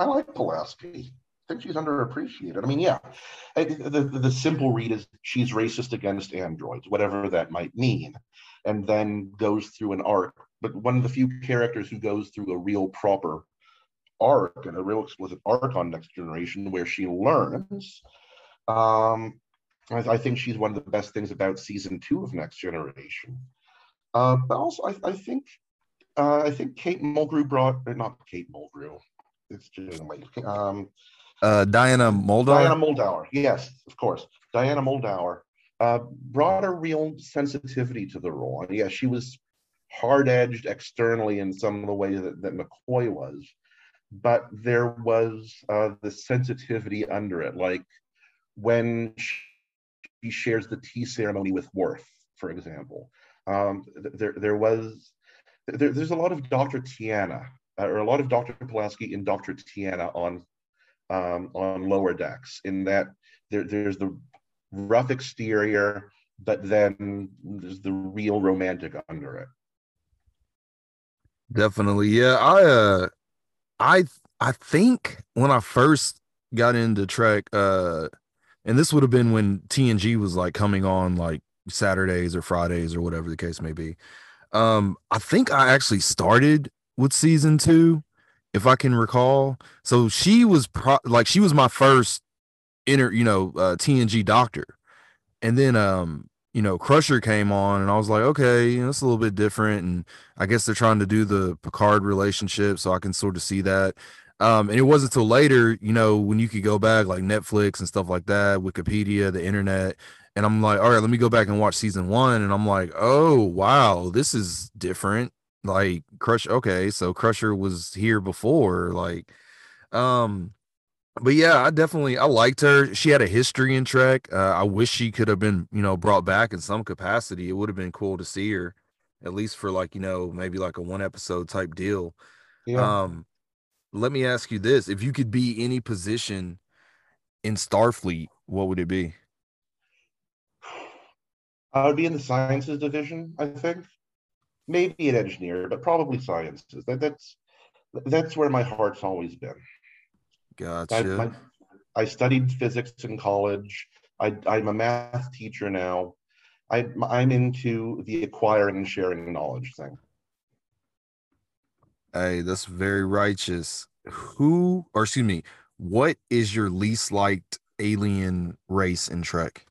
I like Pulaski. I think she's underappreciated. I mean, yeah, the, the, simple read is she's racist against androids, whatever that might mean, and then goes through an arc. But one of the few characters who goes through a real proper arc and a real explicit arc on Next Generation where she learns. Um, I, I, think she's one of the best things about season two of Next Generation. Uh, but also, I, I think uh, I think Kate Mulgrew brought not Kate Mulgrew. It's just um, uh, Diana Muldaur. Diana Muldaur, yes, of course. Diana Muldaur uh, brought a real sensitivity to the role. And yeah, she was hard edged externally in some of the ways that, that McCoy was, but there was uh, the sensitivity under it. Like when she shares the tea ceremony with Worf, for example, um, there, there was, there, there's a lot of Dr. T'Ana, uh, or a lot of Dr. Pulaski and Dr. T'Ana on um, on lower decks in that there, there's the rough exterior, but then there's the real romantic under it. Definitely. Yeah. I, uh, I, I think when I first got into Trek, uh, and this would have been when TNG was like coming on like Saturdays or Fridays or whatever the case may be. Um, I think I actually started with season two if I can recall. So she was pro- like she was my first inner, you know, uh, TNG doctor, and then um, you know, Crusher came on, and I was like, okay, you know, it's a little bit different, and I guess they're trying to do the Picard relationship, so I can sort of see that. Um, and it wasn't until later, you know, when you could go back like Netflix and stuff like that, Wikipedia, the internet, and I'm like, all right, let me go back and watch season one, and I'm like, oh wow, this is different like crush okay so crusher was here before like um but yeah i definitely i liked her she had a history in trek uh, i wish she could have been you know brought back in some capacity it would have been cool to see her at least for like you know maybe like a one episode type deal yeah. um let me ask you this if you could be any position in starfleet what would it be i would be in the sciences division i think maybe an engineer, but probably sciences. That, that's that's where my heart's always been. Gotcha. I, my, I studied physics in college. I, I'm a math teacher now. I, I'm into the acquiring and sharing knowledge thing. Hey, that's very righteous. Who, or excuse me, what is your least liked alien race in Trek?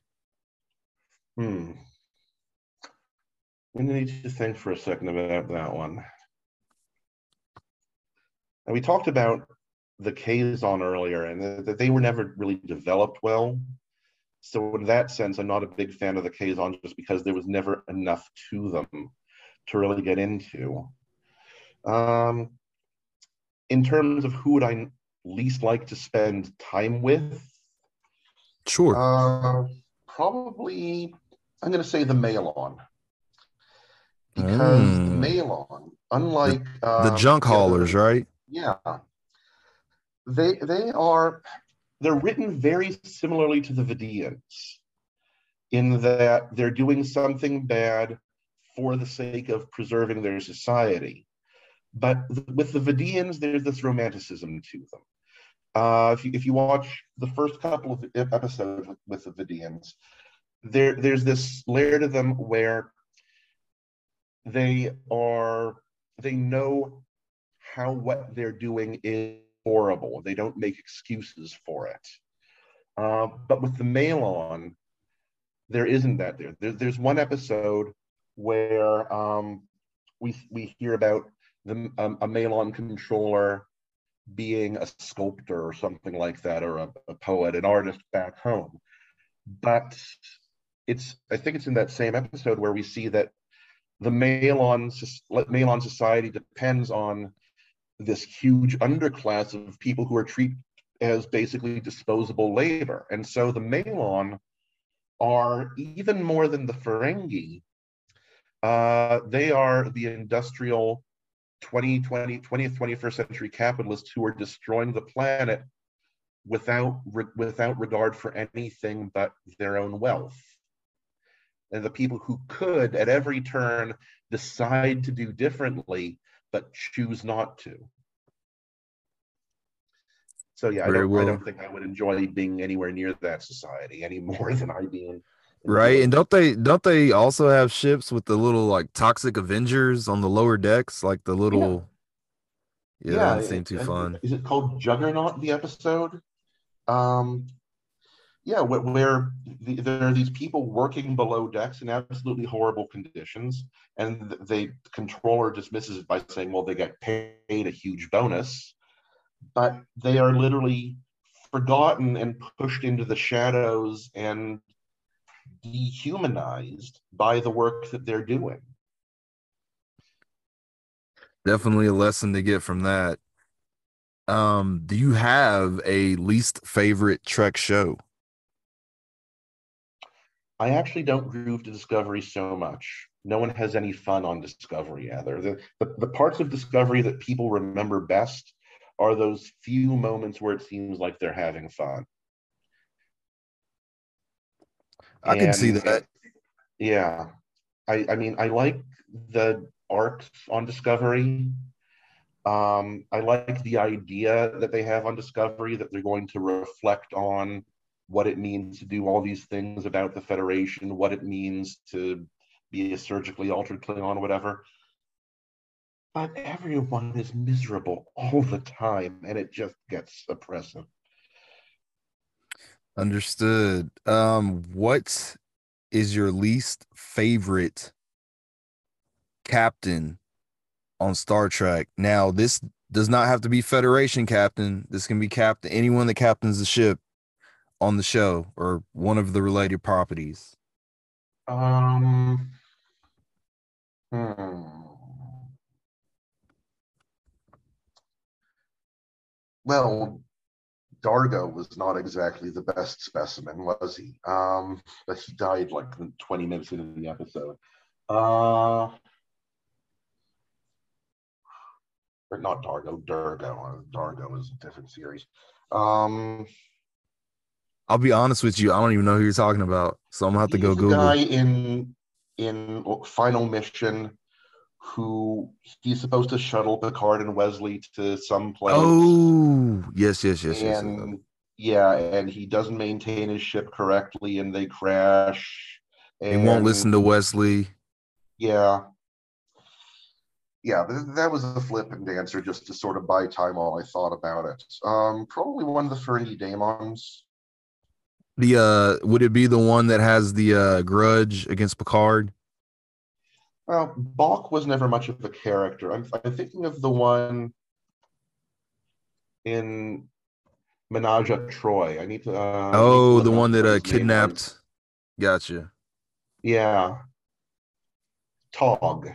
Hmm. We need to think for a second about that one. And we talked about the Kazon earlier and that they were never really developed well. So in that sense, I'm not a big fan of the Kazon just because there was never enough to them to really get into. Um, in terms of who would I least like to spend time with? Sure. Uh, probably, I'm going to say the Malon because mm. the Malon, unlike the, uh, the junk haulers, right? Yeah, they they are they're written very similarly to the Vidians in that they're doing something bad for the sake of preserving their society. But with the Vidians, there's this romanticism to them. Uh, if, you, if you watch the first couple of episodes with, with the Vidians, there, there's this layer to them where they are they know how what they're doing is horrible. They don't make excuses for it. Uh, but with the Malon, there isn't that there. there there's one episode where um, we we hear about the um, a Malon controller being a sculptor or something like that, or a, a poet, an artist back home. But it's I think it's in that same episode where we see that the Malon society depends on this huge underclass of people who are treated as basically disposable labor. And so the Malon are even more than the Ferengi. Uh, they are the industrial 20, 20, 20th, 21st century capitalists who are destroying the planet without, without regard for anything but their own wealth and the people who could at every turn decide to do differently but choose not to So yeah, I don't, I don't think I would enjoy being anywhere near that society any more than I be in. in Right. And don't they don't they also have ships with the little like toxic Avengers on the lower decks? Like the little Yeah, that doesn't seem it- too fun. Is it called Juggernaut? The episode. Um, yeah, where, where the, there are these people working below decks in absolutely horrible conditions, and th- the controller dismisses it by saying, "Well, they get paid a huge bonus," but they are literally forgotten and pushed into the shadows and dehumanized by the work that they're doing. Definitely a lesson to get from that. Um, do you have a least favorite Trek show? I actually don't groove to Discovery so much. No one has any fun on Discovery either. The, the, the parts of Discovery that people remember best are those few moments where it seems like they're having fun. I can see that. Yeah. I, I mean, I like the arcs on Discovery. Um, I like the idea that they have on Discovery that they're going to reflect on what it means to do all these things about the Federation, what it means to be a surgically altered Klingon whatever. But everyone is miserable all the time, and it just gets oppressive. Understood. Um, what is your least favorite captain on Star Trek? Now, this does not have to be Federation captain. This can be captain anyone that captains the ship on the show or one of the related properties. Um, hmm. Well, Dargo was not exactly the best specimen, was he? Um, but he died like 20 minutes into the episode. Uh, or not Dargo, Dirgo. Uh, Dargo is a different series. Um, I'll be honest with you, I don't even know who you're talking about. So I'm gonna have to go He's Google. guy in in Final Mission who he's supposed to shuttle Picard and Wesley to some place. Oh, yes, yes, yes, yes. yes. and yeah, and he doesn't maintain his ship correctly, and they crash. And, He won't listen to Wesley. Yeah, yeah, but that was a flippant answer just to sort of buy time while I thought about it. Um, probably one of the Ferengi DaiMons. The uh would it be the one that has the uh grudge against Picard? Well, Bok was never much of a character. I'm, I'm thinking of the one in Ménage à Troi. I need to. Uh, I need to Oh, the one that uh kidnapped. Gotcha. Yeah. Tog.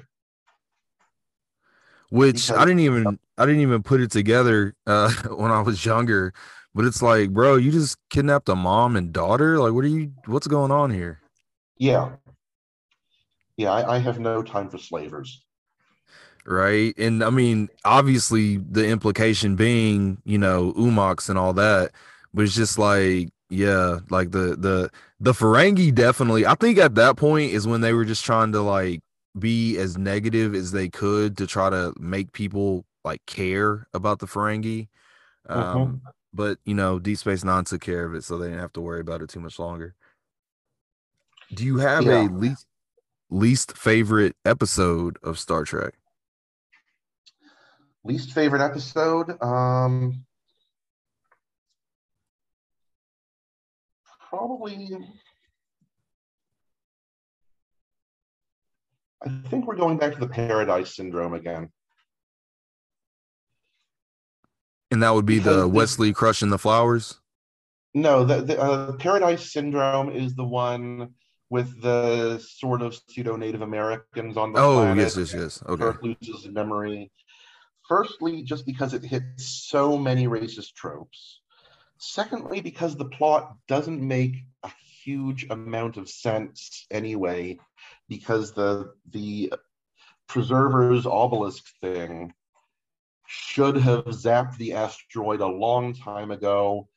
Which I didn't even I didn't even put it together uh when I was younger. But it's like, bro, you just kidnapped a mom and daughter? Like what are you what's going on here? Yeah. Yeah, I, I have no time for slavers. Right. And I mean, obviously the implication being, you know, oo-mox and all that, but it's just like, yeah, like the the the Ferengi definitely I think at that point is when they were just trying to like be as negative as they could to try to make people like care about the Ferengi. Um but you know, Deep Space Nine took care of it, so they didn't have to worry about it too much longer. Do you have a least least favorite episode of Star Trek? Least favorite episode? Um, probably. I think we're going back to the Paradise Syndrome again. And that would be Because the the- Wesley crushing the flowers. No, the, the uh, Paradise Syndrome is the one with the sort of pseudo Native Americans on the Oh, planet. yes, yes, yes. Okay. Kirk loses memory. Firstly, just because it hits so many racist tropes. Secondly, because the plot doesn't make a huge amount of sense anyway, because the the preservers obelisk thing should have zapped the asteroid a long time ago.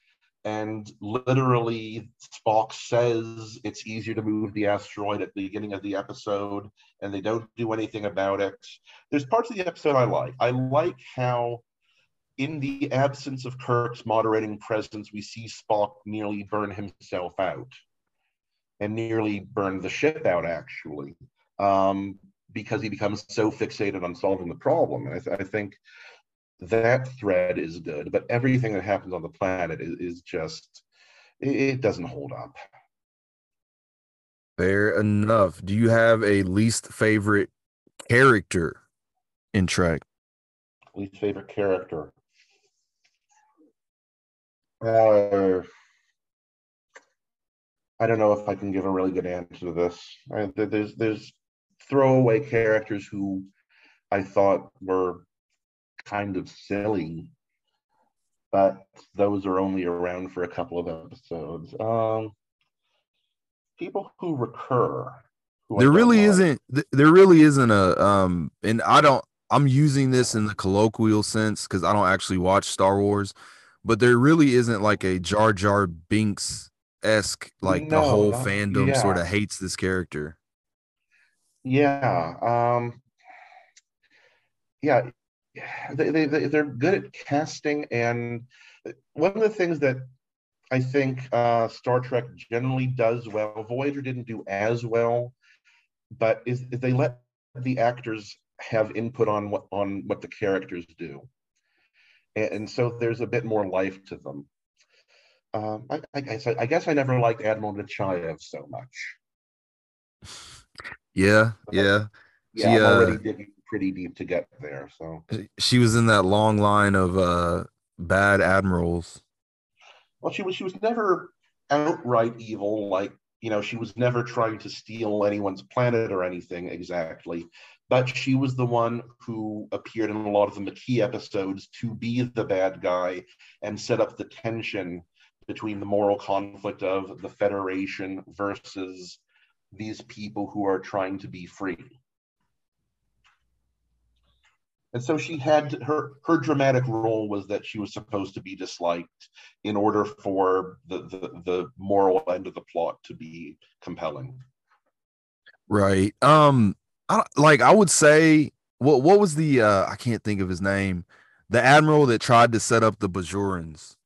And literally, Spock says it's easier to move the asteroid at the beginning of the episode, and they don't do anything about it there's parts of the episode I like. I like how in the absence of Kirk's moderating presence, we see Spock nearly burn himself out and nearly burn the ship out, actually, um, because he becomes so fixated on solving the problem. And I, th- I, think that thread is good, but everything that happens on the planet is, is just, it, it doesn't hold up. Fair enough. Do you have a least favorite character in Trek? Least favorite character. Uh, I don't know if I can give a really good answer to this. I, there's there's throwaway characters who I thought were kind of silly, but those are only around for a couple of episodes. Um, people who recur. Who there really like. isn't. There really isn't a. Um, and I don't. I'm using this in the colloquial sense because I don't actually watch Star Wars but there really isn't like a Jar Jar Binks esque like no, the whole fandom yeah. sort of hates this character. Yeah. Um yeah, they, they, they're good at casting and one of the things that I think uh, Star Trek generally does well. Voyager didn't do as well, but is, is they let the actors have input on what on what the characters do and, and so there's a bit more life to them. Um, I, I, guess, I, guess I never liked Admiral Nechayev so much. Yeah, yeah. Yeah, she, already uh, digging pretty deep to get there. So she was in that long line of uh, bad admirals. Well, she was she was never outright evil. Like you know, she was never trying to steal anyone's planet or anything exactly but she was the one who appeared in a lot of the Maquis episodes to be the bad guy and set up the tension between the moral conflict of the Federation versus these people who are trying to be free. And so she had her her dramatic role was that she was supposed to be disliked in order for the the, the moral end of the plot to be compelling. Right. Um I like I would say what what was the uh I can't think of his name. The admiral that tried to set up the Bajorans.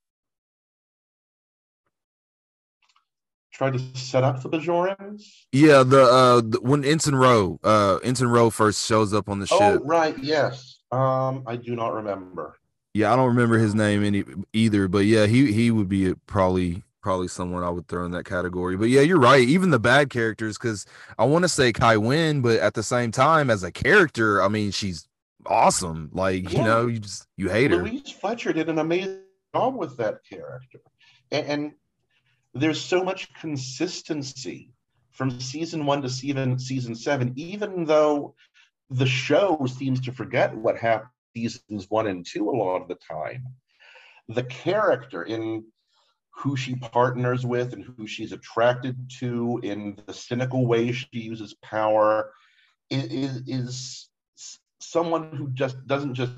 Tried to set up for the Bajorans? Yeah, the uh the, when Ensign Ro, uh Ensign Ro first shows up on the oh, ship. Oh, right, yes. Um I do not remember. Yeah, I don't remember his name any either, but yeah, he he would be probably probably someone I would throw in that category. But yeah, you're right. Even the bad characters, because I want to say Kai Winn, but at the same time, as a character, I mean, she's awesome. Like yeah. you know, you just you hate Louise her. Louise Fletcher did an amazing job with that character, and, and there's so much consistency from season one to season season seven, even though the show seems to forget what happened seasons one and two a lot of the time. The character in who she partners with and who she's attracted to in the cynical way she uses power is, is someone who just doesn't just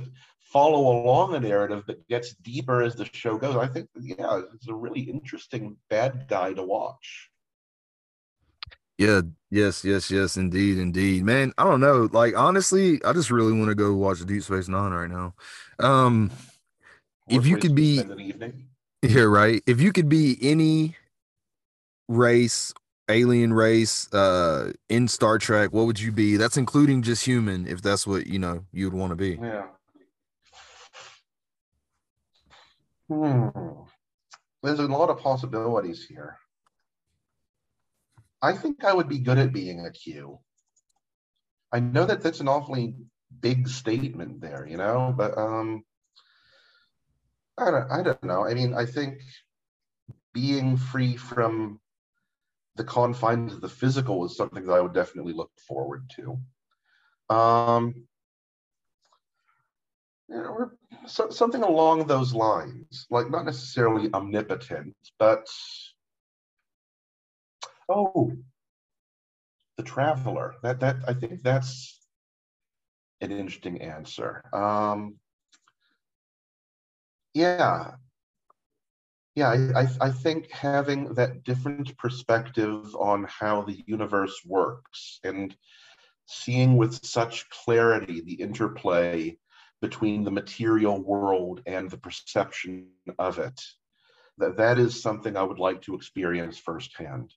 follow along a narrative that gets deeper as the show goes i think yeah it's a really interesting bad guy to watch yeah yes yes yes indeed indeed man i don't know like honestly i just really want to go watch deep space nine right now um if you could be yeah, right. If you could be any race, alien race, uh, in Star Trek, what would you be? That's including just human, if that's what you know you'd want to be. Yeah. Hmm. There's a lot of possibilities here. I think I would be good at being a Q. I know that that's an awfully big statement there, you know, but um I don't, I don't know. I mean, I think being free from the confines of the physical is something that I would definitely look forward to. Um, you know, so, something along those lines, like not necessarily omnipotent, but oh, the traveler. That that I think that's an interesting answer. Um, yeah yeah I, I think having that different perspective on how the universe works and seeing with such clarity the interplay between the material world and the perception of it. That that is something I would like to experience firsthand.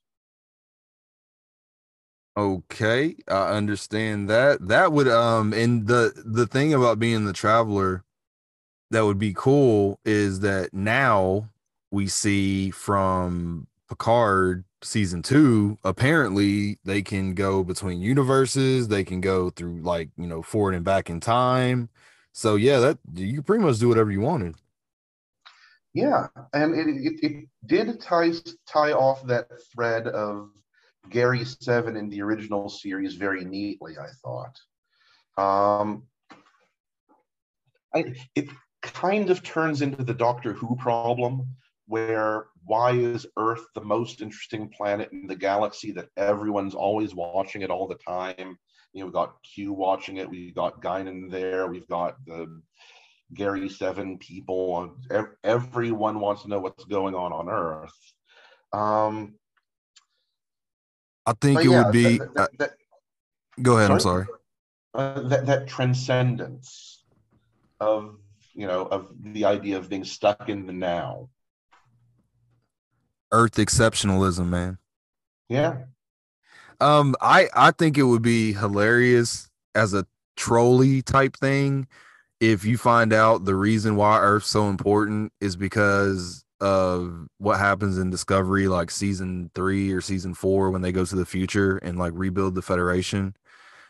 Okay, I understand that. That would um and the the thing about being the traveler that would be cool is that now we see from Picard season 2 apparently they can go between universes, they can go through like, you know, forward and back in time. So yeah, that you pretty much do whatever you wanted. Yeah, and it, it, it did tie tie off that thread of Gary Seven in the original series very neatly, I thought. Um, I, it kind of turns into the Doctor Who problem, where why is Earth the most interesting planet in the galaxy that everyone's always watching it all the time? You know, we've got Q watching it, we've got Guinan there, we've got the Gary Seven people. Everyone wants to know what's going on on Earth. Um, I think it yeah, would be. That, that, that, go ahead. Sorry? I'm sorry. Uh, that that transcendence of you know of the idea of being stuck in the now. Earth exceptionalism, man. Yeah. Um, I I think it would be hilarious as a trolley type thing if you find out the reason why Earth's so important is because of what happens in Discovery, like season three or season four, when they go to the future and like rebuild the Federation,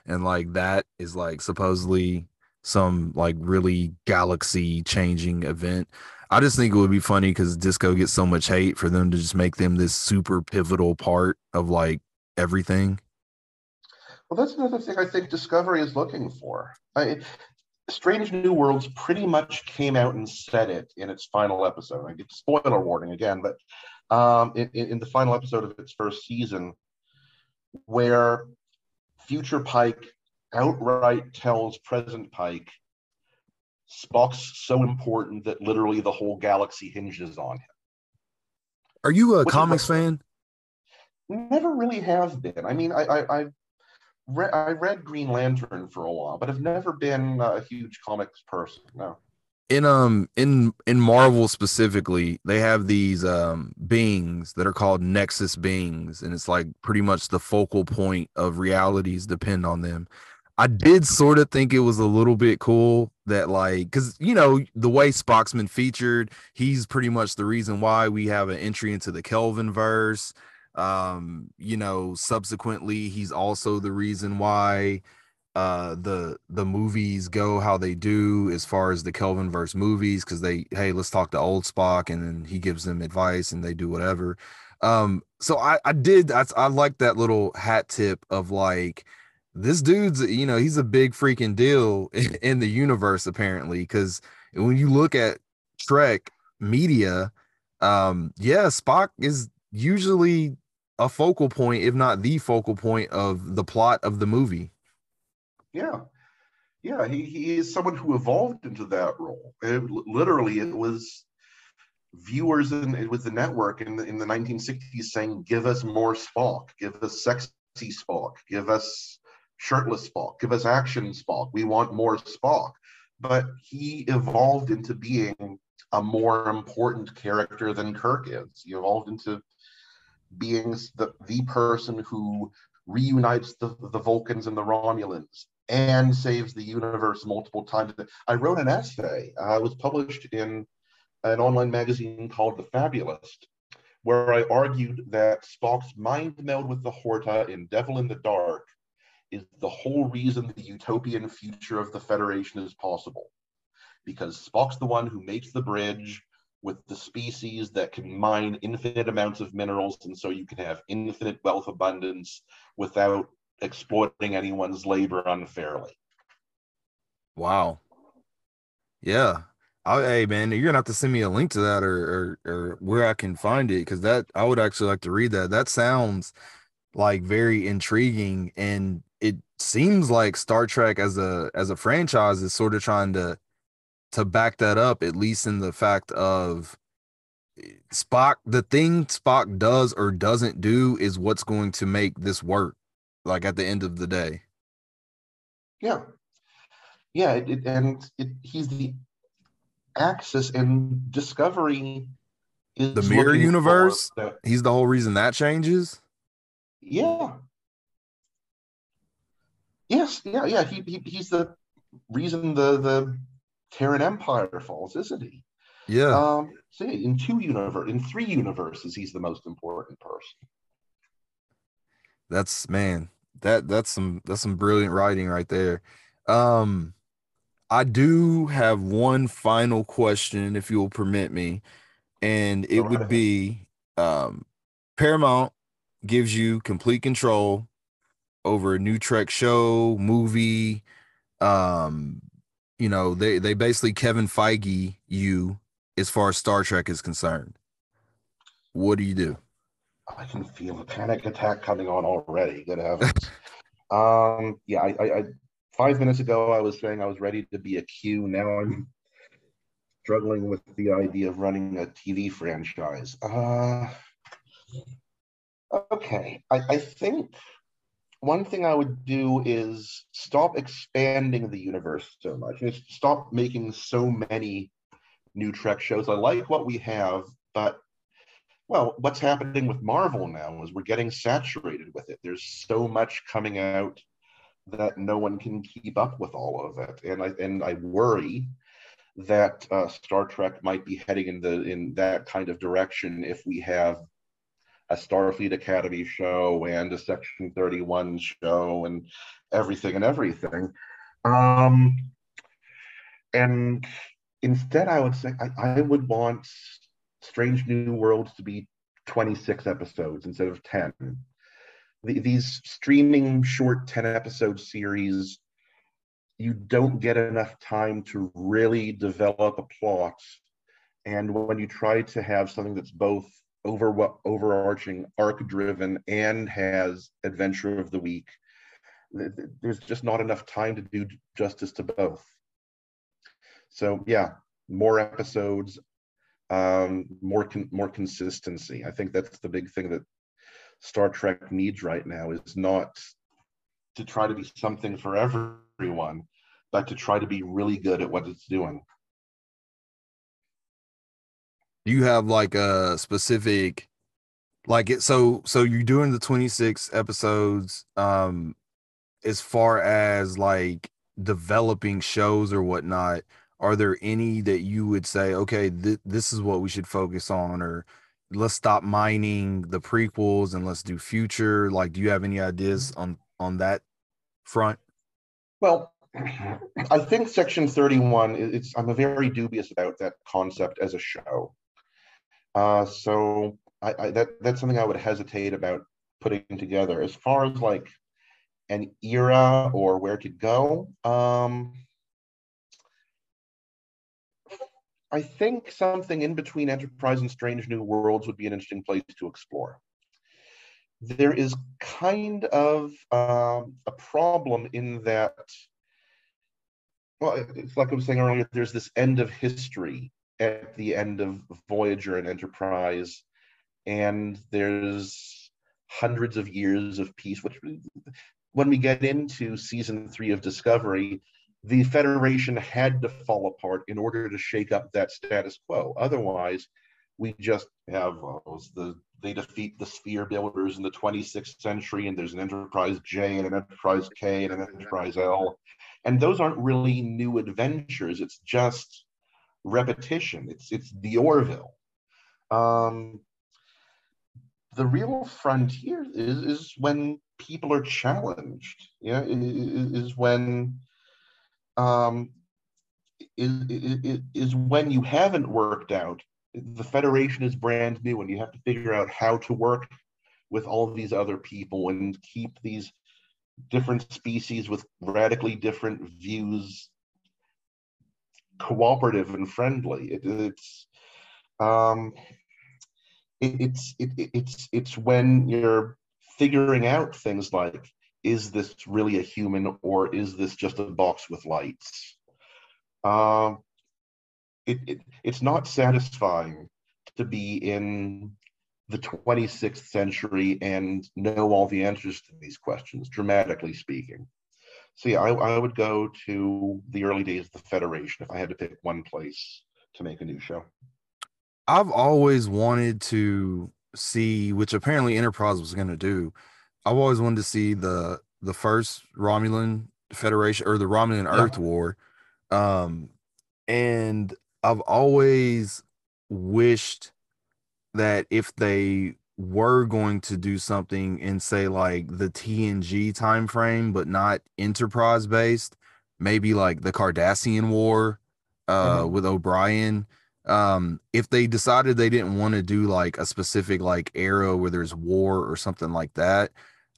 and like that is like supposedly some like really galaxy changing event. I just think it would be funny because Disco gets so much hate for them to just make them this super pivotal part of like everything. Well, that's another thing I think Discovery is looking for. I, Strange New Worlds pretty much came out and said it in its final episode. I get spoiler warning again, but um, in, in, the final episode of its first season, where future Pike outright tells present Pike, Spock's so important that literally the whole galaxy hinges on him. Are you a Which comics fan? Never really have been. I mean, I, I, I re- I read Green Lantern for a while, but I've never been a huge comics person. No. In um in in Marvel specifically, they have these um beings that are called Nexus beings, and it's like pretty much the focal point of realities depend on them. I did sort of think it was a little bit cool that like because you know the way Spock's been featured, he's pretty much the reason why we have an entry into the Kelvin verse um you know subsequently he's also the reason why uh the the movies go how they do as far as the kelvin verse movies because they hey let's talk to old spock and then he gives them advice and they do whatever. Um so i i did i, I like that little hat tip of like this dude's you know he's a big freaking deal in, in the universe apparently because when you look at trek media um yeah spock is usually a focal point, if not the focal point of the plot of the movie. Yeah. Yeah, he, he is someone who evolved into that role. It, literally, it was viewers and it was the network in the, in the 1960s saying, give us more Spock, give us sexy Spock, give us shirtless Spock, give us action Spock. We want more Spock. But he evolved into being a more important character than Kirk is. He evolved into being the, the person who reunites the, the Vulcans and the Romulans and saves the universe multiple times. I wrote an essay. Uh, it was published in an online magazine called The Fabulist, where I argued that Spock's mind meld with the Horta in Devil in the Dark is the whole reason the utopian future of the Federation is possible. Because Spock's the one who makes the bridge, with the species that can mine infinite amounts of minerals and so you can have infinite wealth abundance without exploiting anyone's labor unfairly. Wow. Yeah. I, hey man you're gonna have to send me a link to that or or, or where i can find it because that i would actually like to read that. That sounds like very intriguing and it seems like star trek as a as a franchise is sort of trying to to back that up, at least in the fact of Spock, the thing Spock does or doesn't do is what's going to make this work, like at the end of the day. Yeah. yeah, it, it, and it, he's the axis, and Discovery is The mirror universe? the- He's the whole reason that changes. yeah. Yes, yeah, yeah. He, he he's the reason the the Terran Empire falls, isn't he? Yeah. Um, see, in two universe, in three universes, he's the most important person. that's man that that's some that's some brilliant writing right there um i do have one final question if you'll permit me and it right would be um paramount gives you complete control over a new trek show movie um you know they they basically kevin feige you as far as star trek is concerned what do you do I can feel a panic attack coming on already. Good heavens. um, yeah, I, I, I five minutes ago I was saying I was ready to be a Q. Now I'm struggling with the idea of running a TV franchise. Uh, okay, I, I think one thing I would do is stop expanding the universe so much. Stop making so many new Trek shows. I like what we have, but well, what's happening with Marvel now is we're getting saturated with it. There's so much coming out that no one can keep up with all of it, and I and I worry that uh, Star Trek might be heading in the in that kind of direction if we have a Starfleet Academy show and a Section 31 show and everything and everything. Um, and instead, I would say I, I would want Strange New Worlds to be 26 episodes instead of 10. The, these streaming short 10 episode series, you don't get enough time to really develop a plot. And when you try to have something that's both over overarching, arc driven, and has adventure of the week, th- th- there's just not enough time to do justice to both. So yeah, more episodes, um, more con- more consistency. I think that's the big thing that Star Trek needs right now is not to try to be something for everyone, but to try to be really good at what it's doing. Do you have like a specific like it so so you're doing the 26 episodes um as far as like developing shows or whatnot are there any that you would say okay th- this is what we should focus on or let's stop mining the prequels and let's do future like do you have any ideas on on that front Well, I think Section 31, i- it's I'm very dubious about that concept as a show. Uh, so I, I that that's something I would hesitate about putting together. As far as like an era or where to go, um, I think something in between Enterprise and Strange New Worlds would be an interesting place to explore. There is kind of um, a problem in that well, it's like I was saying earlier, there's this end of history at the end of Voyager and Enterprise, and there's hundreds of years of peace, which when we get into season three of Discovery, the Federation had to fall apart in order to shake up that status quo. Otherwise, we just have uh, the they defeat the sphere builders in the 26th century, and there's an Enterprise J and an Enterprise K and an Enterprise L. And those aren't really new adventures. It's just repetition. It's it's the Orville. Um, the real frontier is, is when people are challenged. Yeah, i- i- is when um, is, is, is when you haven't worked out. The Federation is brand new, and you have to figure out how to work with all these other people and keep these different species with radically different views cooperative and friendly. It, it's um, it, it's it, it- it's it's when you're figuring out things like is this really a human or is this just a box with lights? Um, it, it it's not satisfying to be in the 26th century and know all the answers to these questions, dramatically speaking. So yeah, I, I would go to the early days of the Federation if I had to pick one place to make a new show. I've always wanted to see, which apparently Enterprise was going to do. I've always wanted to see the the first Romulan Federation or the Romulan yeah. Earth War, um, and I've always wished that if they were going to do something in say like the TNG time frame, but not enterprise based, maybe like the Cardassian War uh mm-hmm. with O'Brien. Um, if they decided they didn't want to do like a specific like era where there's war or something like that,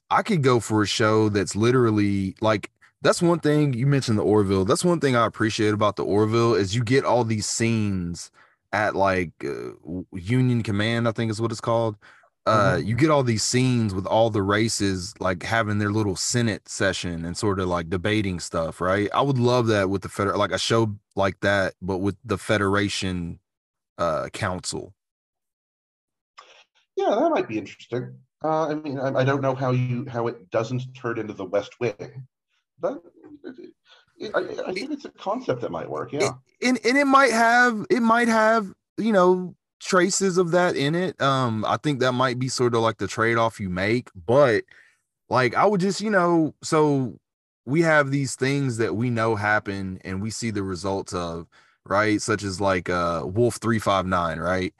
I could go for a show that's literally like that's one thing you mentioned the Orville. That's one thing I appreciate about the Orville is you get all these scenes at like uh, Union Command, I think is what it's called, uh mm-hmm. you get all these scenes with all the races like having their little senate session and sort of like debating stuff right? I would love that with the federal, like a show like that but with the federation uh council. Yeah that might be interesting. Uh i mean I, I don't know how you how it doesn't turn into the west wing but it, it, I, I, think it's a concept that might work yeah. and, and it might have it might have you know traces of that in it. Um, I think that might be sort of like the trade-off you make, but like I would just, you know, so we have these things that we know happen and we see the results of, right? Such as like uh Wolf 359, right?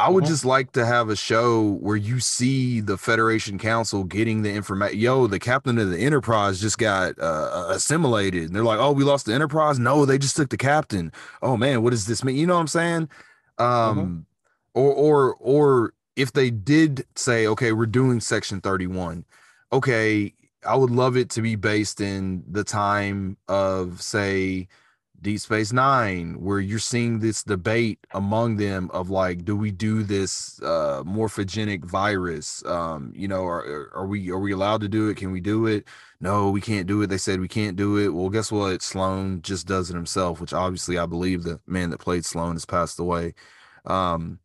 I would mm-hmm. just like to have a show where you see the Federation Council getting the information. Yo, the captain of the Enterprise just got uh, assimilated. And they're like, oh, we lost the Enterprise. No, they just took the captain. Oh man, what does this mean? You know what I'm saying? Mm-hmm. Um, or or or if they did say okay we're doing section 31 okay i would love it to be based in the time of say deep space nine where you're seeing this debate among them of like do we do this uh morphogenic virus? Um you know are, are we are we allowed to do it? Can we do it? No we can't do it. They said we can't do it. Well guess what? Sloan just does it himself which obviously i believe the man that played sloan has passed away. Um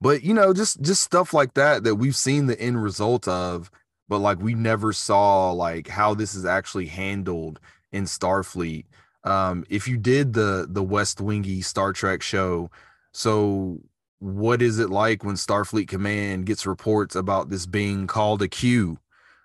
but you know just just stuff like that that we've seen the end result of but like we never saw like how this is actually handled in starfleet. Um if you did the the west wingy star trek show so what is it like when starfleet command gets reports about this being called a q?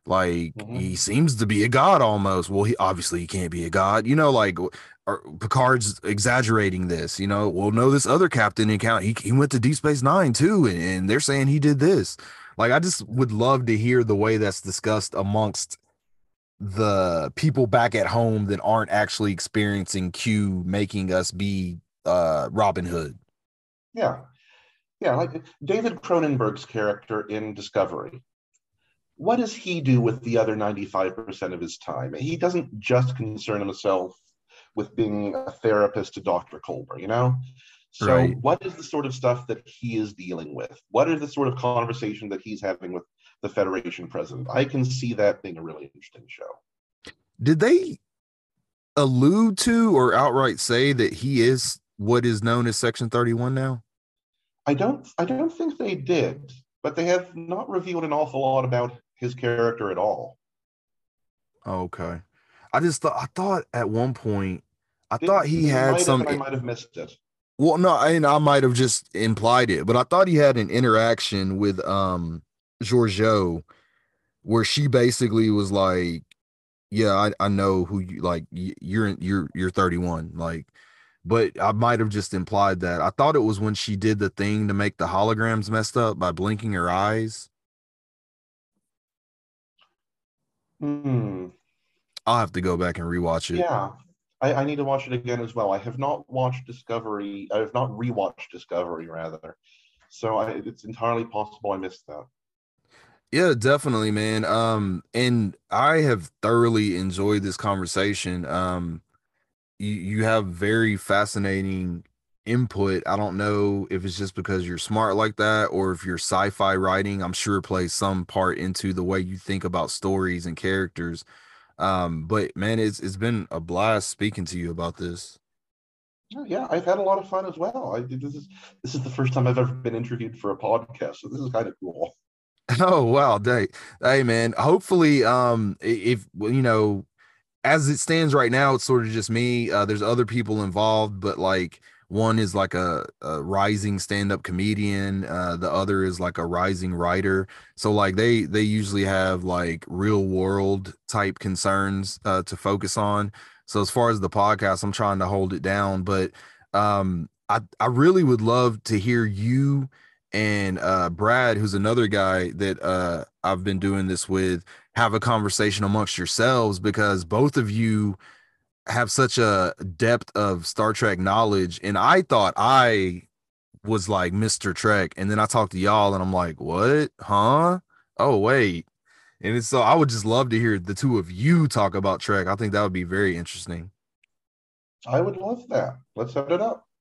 Like mm-hmm. he seems to be a god almost. Well he obviously he can't be a god you know like or Picard's exaggerating this, you know. Well, no, this other captain in count, he, he went to Deep Space Nine too, and, and they're saying he did this. Like, I just would love to hear the way that's discussed amongst the people back at home that aren't actually experiencing Q making us be uh Robin Hood. Yeah. Yeah, like David Cronenberg's character in Discovery. What does he do with the other 95% of his time? He doesn't just concern himself with being a therapist to Dr. Culber, you know? So, right. what is the sort of stuff that he is dealing with? What are the sort of conversation that he's having with the Federation president? I can see that being a really interesting show. Did they allude to or outright say that he is what is known as Section 31 now? I don't I don't think they did, but they have not revealed an awful lot about his character at all. Okay. I just thought I thought at one point I Did, thought he had some. I might have missed it. Well, no, I, I might have just implied it, but I thought he had an interaction with um Georgiou where she basically was like, "Yeah, I, I know who you like. You're you're you're 31." Like, but I might have just implied that. I thought it was when she did the thing to make the holograms messed up by blinking her eyes. Hmm. I'll have to go back and rewatch it. Yeah, I, I, need to watch it again as well. I have not watched Discovery. I have not rewatched Discovery rather, so I, it's entirely possible I missed that. Yeah, definitely, man. Um, and I have thoroughly enjoyed this conversation. Um, you you have very fascinating input. I don't know if it's just because you're smart like that or if your sci-fi writing, I'm sure plays some part into the way you think about stories and characters. Um, but man, it's it's been a blast speaking to you about this. Yeah, I've had a lot of fun as well. I, this is this is the first time I've ever been interviewed for a podcast, so this is kind of cool. Oh wow, day, hey man. Hopefully, um, if you know, as it stands right now, it's sort of just me. Uh, there's other people involved, but like one is like a, a rising stand-up comedian. Uh, the other is like a rising writer. So like they they usually have like real world type concerns uh, to focus on. So as far as the podcast, I'm trying to hold it down, but um, I I really would love to hear you and uh, Brad, who's another guy that uh, I've been doing this with, have a conversation amongst yourselves because both of you have such a depth of Star Trek knowledge. And I thought I was like Mr. Trek. And then I talked to y'all and I'm like, what? Huh? Oh, wait. And so I would just love to hear the two of you talk about Trek. I think that would be very interesting. I would love that. Let's set it up.